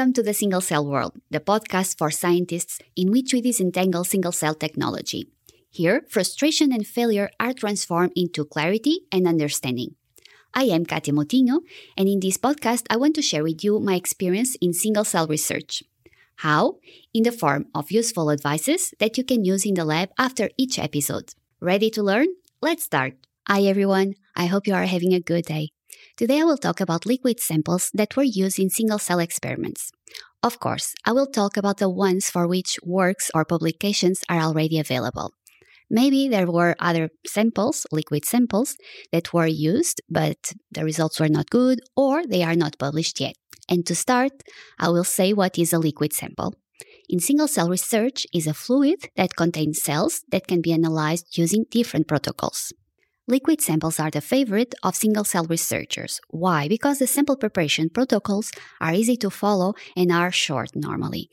Welcome to the Single Cell World, the podcast for scientists in which we disentangle single cell technology. Here, frustration and failure are transformed into clarity and understanding. I am Katia Moutinho, and in this podcast, I want to share with you my experience in single cell research. How? In the form of useful advices that you can use in the lab after each episode. Ready to learn? Let's start. Hi everyone, I hope you are having a good day. Today I will talk about liquid samples that were used in single cell experiments. Of course, I will talk about the ones for which works or publications are already available. Maybe there were other samples, liquid samples, that were used, but the results were not good or they are not published yet. And to start, I will say what is a liquid sample. In single cell research is a fluid that contains cells that can be analyzed using different protocols. Liquid samples are the favorite of single cell researchers. Why? Because the sample preparation protocols are easy to follow and are short normally.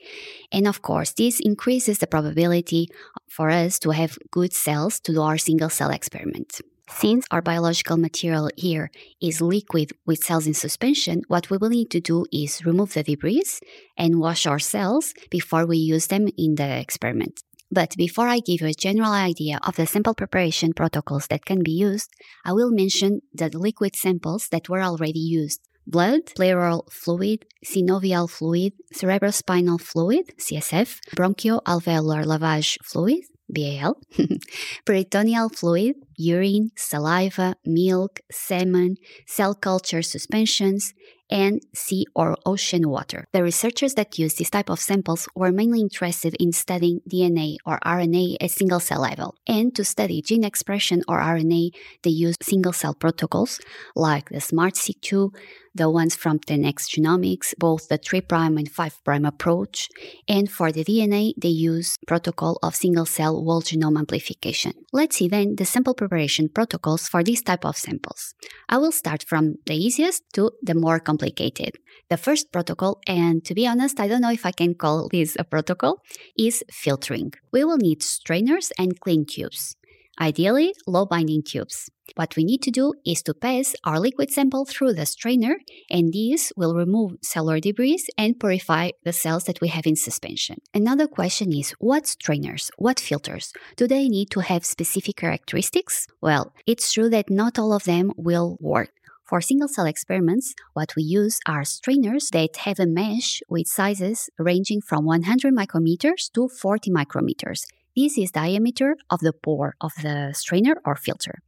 And of course, this increases the probability for us to have good cells to do our single cell experiment. Since our biological material here is liquid with cells in suspension, what we will need to do is remove the debris and wash our cells before we use them in the experiment. But before I give you a general idea of the sample preparation protocols that can be used, I will mention the liquid samples that were already used. Blood, pleural fluid, synovial fluid, cerebrospinal fluid, CSF, bronchoalveolar lavage fluid, BAL, peritoneal fluid, urine, saliva, milk, semen, cell culture suspensions, and sea or ocean water. The researchers that used this type of samples were mainly interested in studying DNA or RNA at single cell level. And to study gene expression or RNA, they used single cell protocols like the SMART-Seq2, the ones from 10x Genomics, both the 3' and 5' approach. And for the DNA, they use protocol of single cell whole genome amplification. Let's see then the sample preparation protocols for this type of samples. I will start from the easiest to the more complicated. The first protocol, and to be honest, I don't know if I can call this a protocol, is filtering. We will need strainers and clean tubes ideally low binding tubes. What we need to do is to pass our liquid sample through the strainer, and this will remove cellular debris and purify the cells that we have in suspension. Another question is what strainers, what filters? Do they need to have specific characteristics? Well, it's true that not all of them will work. For single cell experiments, what we use are strainers that have a mesh with sizes ranging from 100 micrometers to 40 micrometers. This is diameter of the pore of the strainer or filter.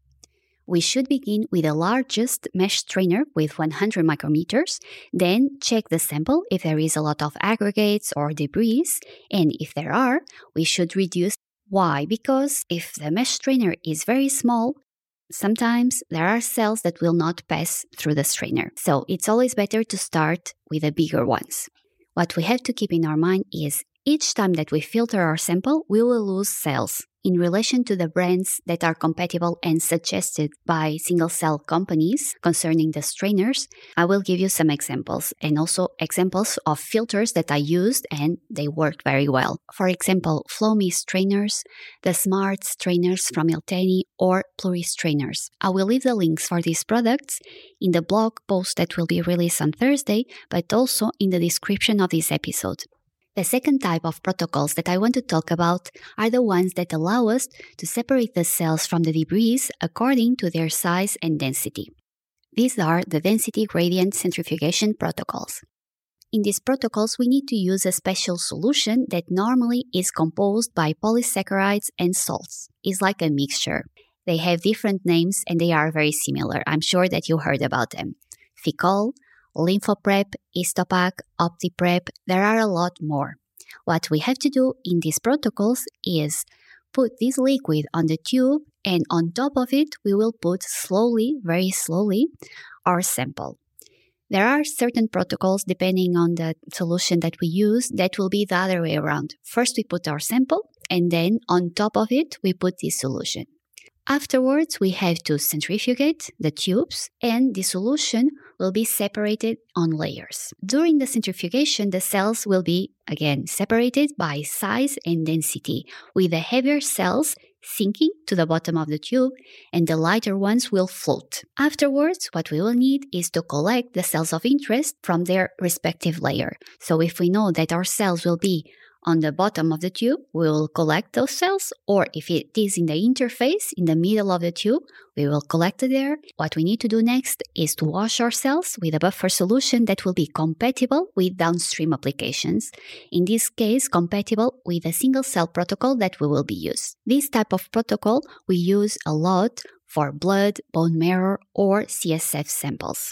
We should begin with the largest mesh strainer with 100 micrometers, then check the sample if there is a lot of aggregates or debris, and if there are, we should reduce. Why? Because if the mesh strainer is very small, sometimes there are cells that will not pass through the strainer. So it's always better to start with the bigger ones. What we have to keep in our mind is each time that we filter our sample, we will lose cells in relation to the brands that are compatible and suggested by single cell companies concerning the strainers, I will give you some examples and also examples of filters that I used and they worked very well. For example, Flowmi strainers, the Smart strainers from Miltenyi, or Pluri strainers. I will leave the links for these products in the blog post that will be released on Thursday, but also in the description of this episode. The second type of protocols that I want to talk about are the ones that allow us to separate the cells from the debris according to their size and density. These are the density gradient centrifugation protocols. In these protocols, we need to use a special solution that normally is composed by polysaccharides and salts. It's like a mixture. They have different names and they are very similar. I'm sure that you heard about them. Ficoll, LymphoPrep, Histopaque, OptiPrep, there are a lot more. What we have to do in these protocols is put this liquid on the tube and on top of it we will put slowly, very slowly, our sample. There are certain protocols depending on the solution that we use that will be the other way around. First we put our sample and then on top of it we put this solution. Afterwards, we have to centrifugate the tubes and the solution will be separated on layers. During the centrifugation, the cells will be again separated by size and density, with the heavier cells sinking to the bottom of the tube and the lighter ones will float. Afterwards, what we will need is to collect the cells of interest from their respective layer. So if we know that our cells will be on the bottom of the tube, we will collect those cells, or if it is in the interface, in the middle of the tube, we will collect it there. What we need to do next is to wash our cells with a buffer solution that will be compatible with downstream applications. In this case, compatible with a single cell protocol that we will be used. This type of protocol we use a lot for blood, bone marrow, or CSF samples.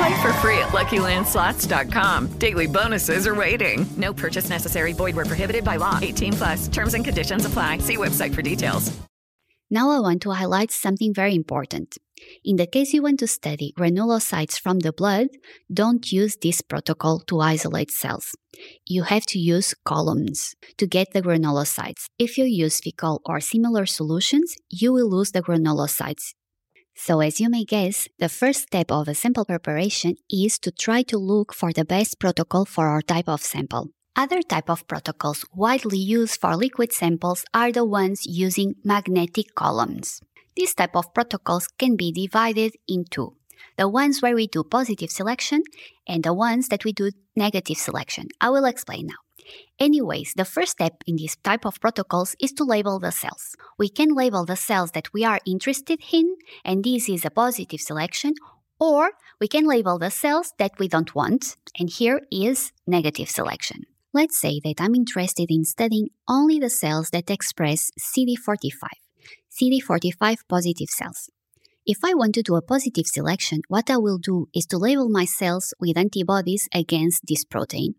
Play for free at LuckyLandSlots.com. Daily bonuses are waiting. No purchase necessary. Void where prohibited by law. 18 plus. Terms and conditions apply. See website for details. Now I want to highlight something very important. In the case you want to study granulocytes from the blood, don't use this protocol to isolate cells. You have to use columns to get the granulocytes. If you use Ficoll or similar solutions, you will lose the granulocytes. So, as you may guess, the first step of a sample preparation is to try to look for the best protocol for our type of sample. Other type of protocols widely used for liquid samples are the ones using magnetic columns. This type of protocols can be divided into the ones where we do positive selection and the ones that we do negative selection. I will explain now. Anyways, the first step in this type of protocols is to label the cells. We can label the cells that we are interested in, and this is a positive selection, or we can label the cells that we don't want, and here is negative selection. Let's say that I'm interested in studying only the cells that express CD45, CD45 positive cells. If I want to do a positive selection, what I will do is to label my cells with antibodies against this protein.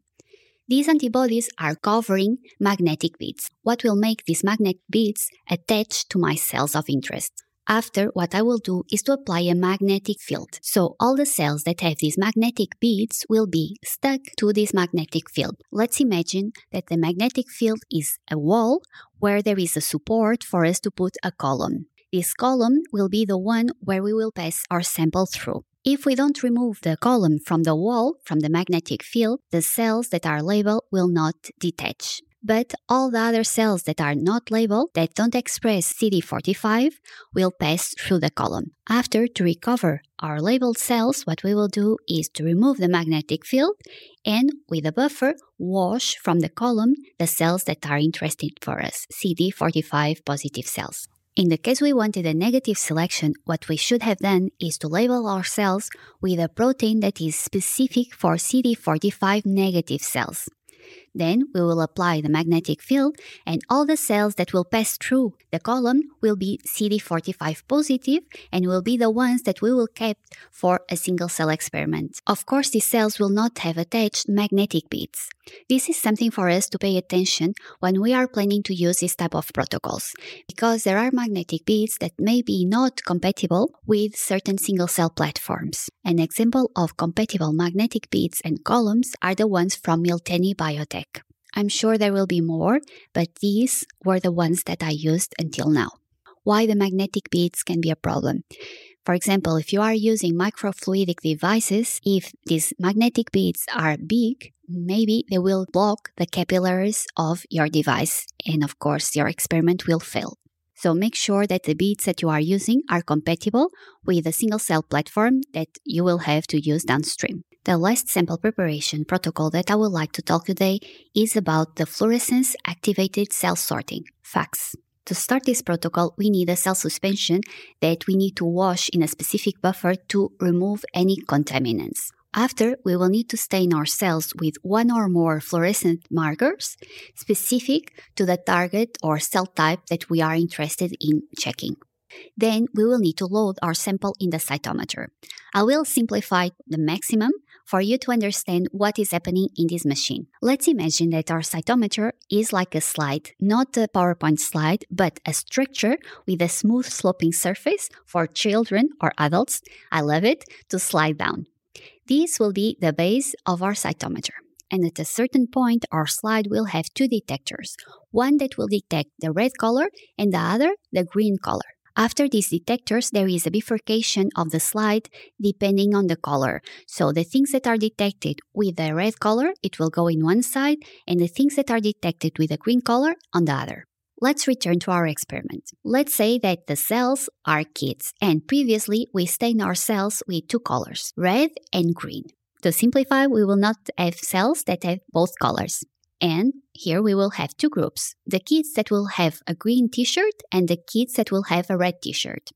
These antibodies are covering magnetic beads. What will make these magnetic beads attach to my cells of interest? After, what I will do is to apply a magnetic field. So all the cells that have these magnetic beads will be stuck to this magnetic field. Let's imagine that the magnetic field is a wall where there is a support for us to put a column. This column will be the one where we will pass our sample through. If we don't remove the column from the wall, from the magnetic field, the cells that are labeled will not detach. But all the other cells that are not labeled, that don't express CD45, will pass through the column. After, to recover our labeled cells, what we will do is to remove the magnetic field and, with a buffer, wash from the column the cells that are interested for us, CD45 positive cells. In the case we wanted a negative selection, what we should have done is to label our cells with a protein that is specific for CD45 negative cells. Then we will apply the magnetic field and all the cells that will pass through the column will be CD45 positive and will be the ones that we will keep for a single cell experiment. Of course, these cells will not have attached magnetic beads. This is something for us to pay attention when we are planning to use this type of protocols because there are magnetic beads that may be not compatible with certain single cell platforms. An example of compatible magnetic beads and columns are the ones from Miltenyi Biotec. I'm sure there will be more, but these were the ones that I used until now. Why the magnetic beads can be a problem. For example, if you are using microfluidic devices, if these magnetic beads are big, maybe they will block the capillaries of your device, and of course, your experiment will fail. So make sure that the beads that you are using are compatible with the single cell platform that you will have to use downstream. The last sample preparation protocol that I would like to talk today is about the fluorescence activated cell sorting, FACS. To start this protocol, we need a cell suspension that we need to wash in a specific buffer to remove any contaminants. After, we will need to stain our cells with one or more fluorescent markers specific to the target or cell type that we are interested in checking. Then we will need to load our sample in the cytometer. I will simplify the maximum for you to understand what is happening in this machine. Let's imagine that our cytometer is like a slide, not a PowerPoint slide, but a structure with a smooth sloping surface for children or adults, I love it, to slide down. This will be the base of our cytometer. And at a certain point, our slide will have two detectors one that will detect the red color and the other the green color. After these detectors, there is a bifurcation of the slide depending on the color. So the things that are detected with the red color, it will go in one side, and the things that are detected with the green color on the other. Let's return to our experiment. Let's say that the cells are kids, and previously we stained our cells with two colors, red and green. To simplify, we will not have cells that have both colors. And here we will have two groups the kids that will have a green t shirt and the kids that will have a red t shirt.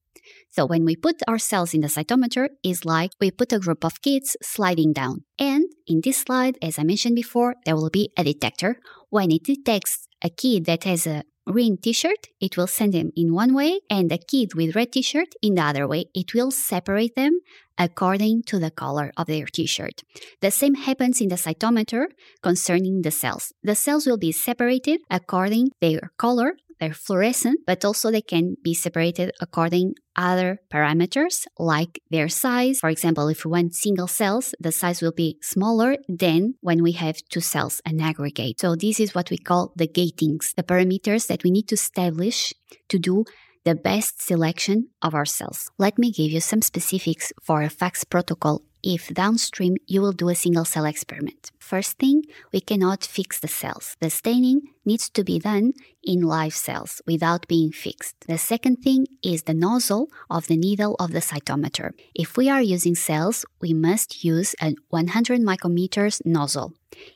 So when we put our cells in the cytometer, it's like we put a group of kids sliding down. And in this slide, as I mentioned before, there will be a detector. When it detects a kid that has a green t-shirt, it will send them in one way, and a kid with red t-shirt in the other way. It will separate them according to the color of their t-shirt. The same happens in the cytometer concerning the cells. The cells will be separated according their color they're fluorescent, but also they can be separated according other parameters like their size. For example, if we want single cells, the size will be smaller than when we have two cells, an aggregate. So this is what we call the gatings, the parameters that we need to establish to do the best selection of our cells. Let me give you some specifics for a FACS protocol if downstream you will do a single cell experiment. First thing, we cannot fix the cells. The staining needs to be done in live cells without being fixed. The second thing is the nozzle of the needle of the cytometer. If we are using cells, we must use a 100 micrometers nozzle.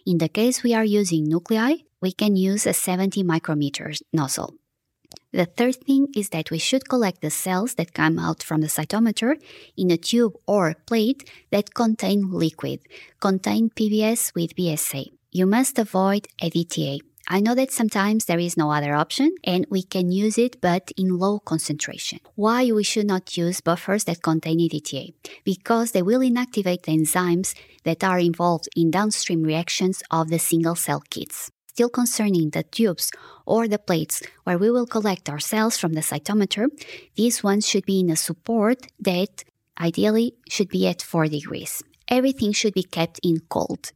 In the case we are using nuclei, we can use a 70 micrometers nozzle. The third thing is that we should collect the cells that come out from the cytometer in a tube or plate that contain liquid, contain PBS with BSA. You must avoid EDTA. I know that sometimes there is no other option and we can use it but in low concentration. Why we should not use buffers that contain EDTA? Because they will inactivate the enzymes that are involved in downstream reactions of the single cell kits still concerning the tubes or the plates where we will collect our cells from the cytometer, these ones should be in a support that ideally should be at 4 degrees. Everything should be kept in cold.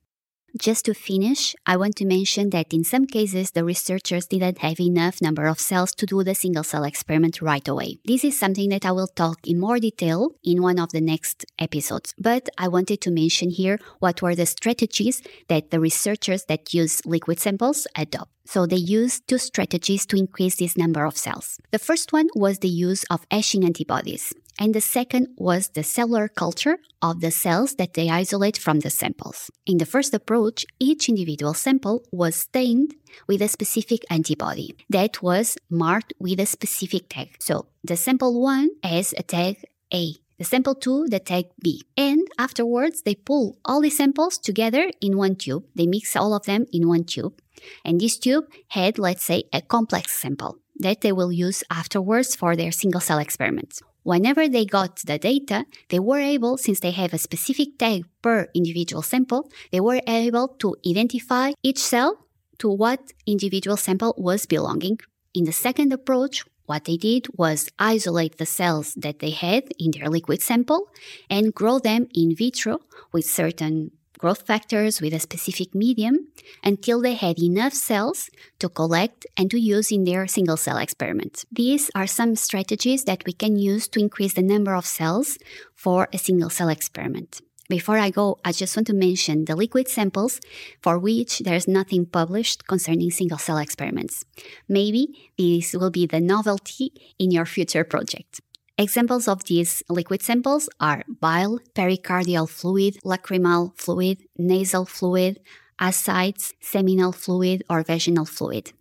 Just to finish, I want to mention that in some cases the researchers didn't have enough number of cells to do the single cell experiment right away. This is something that I will talk in more detail in one of the next episodes, but I wanted to mention here what were the strategies that the researchers that use liquid samples adopt. So they used two strategies to increase this number of cells. The first one was the use of hashing antibodies, and the second was the cellular culture of the cells that they isolate from the samples. In the first approach, each individual sample was stained with a specific antibody that was marked with a specific tag. So the sample 1 has a tag A, the sample 2 the tag B. And afterwards, they pull all the samples together in one tube. They mix all of them in one tube. And this tube had, let's say, a complex sample that they will use afterwards for their single cell experiments. Whenever they got the data, they were able, since they have a specific tag per individual sample, they were able to identify each cell to what individual sample was belonging. In the second approach, what they did was isolate the cells that they had in their liquid sample and grow them in vitro with certain growth factors with a specific medium until they had enough cells to collect and to use in their single cell experiment. These are some strategies that we can use to increase the number of cells for a single cell experiment. Before I go, I just want to mention the liquid samples for which there's nothing published concerning single cell experiments. Maybe this will be the novelty in your future project. Examples of these liquid samples are bile, pericardial fluid, lacrimal fluid, nasal fluid, ascites, seminal fluid, or vaginal fluid.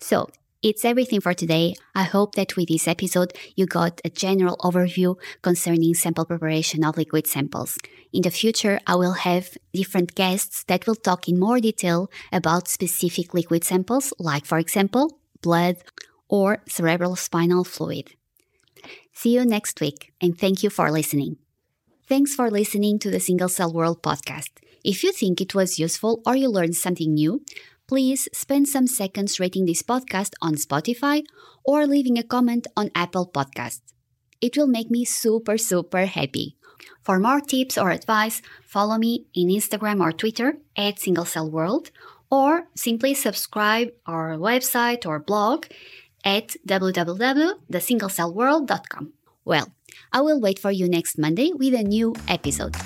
So, it's everything for today. I hope that with this episode you got a general overview concerning sample preparation of liquid samples. In the future, I will have different guests that will talk in more detail about specific liquid samples, like, for example, blood or cerebral spinal fluid. See you next week, and thank you for listening. Thanks for listening to the Single Cell World podcast. If you think it was useful or you learned something new, please spend some seconds rating this podcast on Spotify or leaving a comment on Apple Podcasts. It will make me super, super happy. For more tips or advice, follow me in Instagram or Twitter at Single Cell World or simply subscribe our website or blog at www.thesinglecellworld.com. Well, I will wait for you next Monday with a new episode.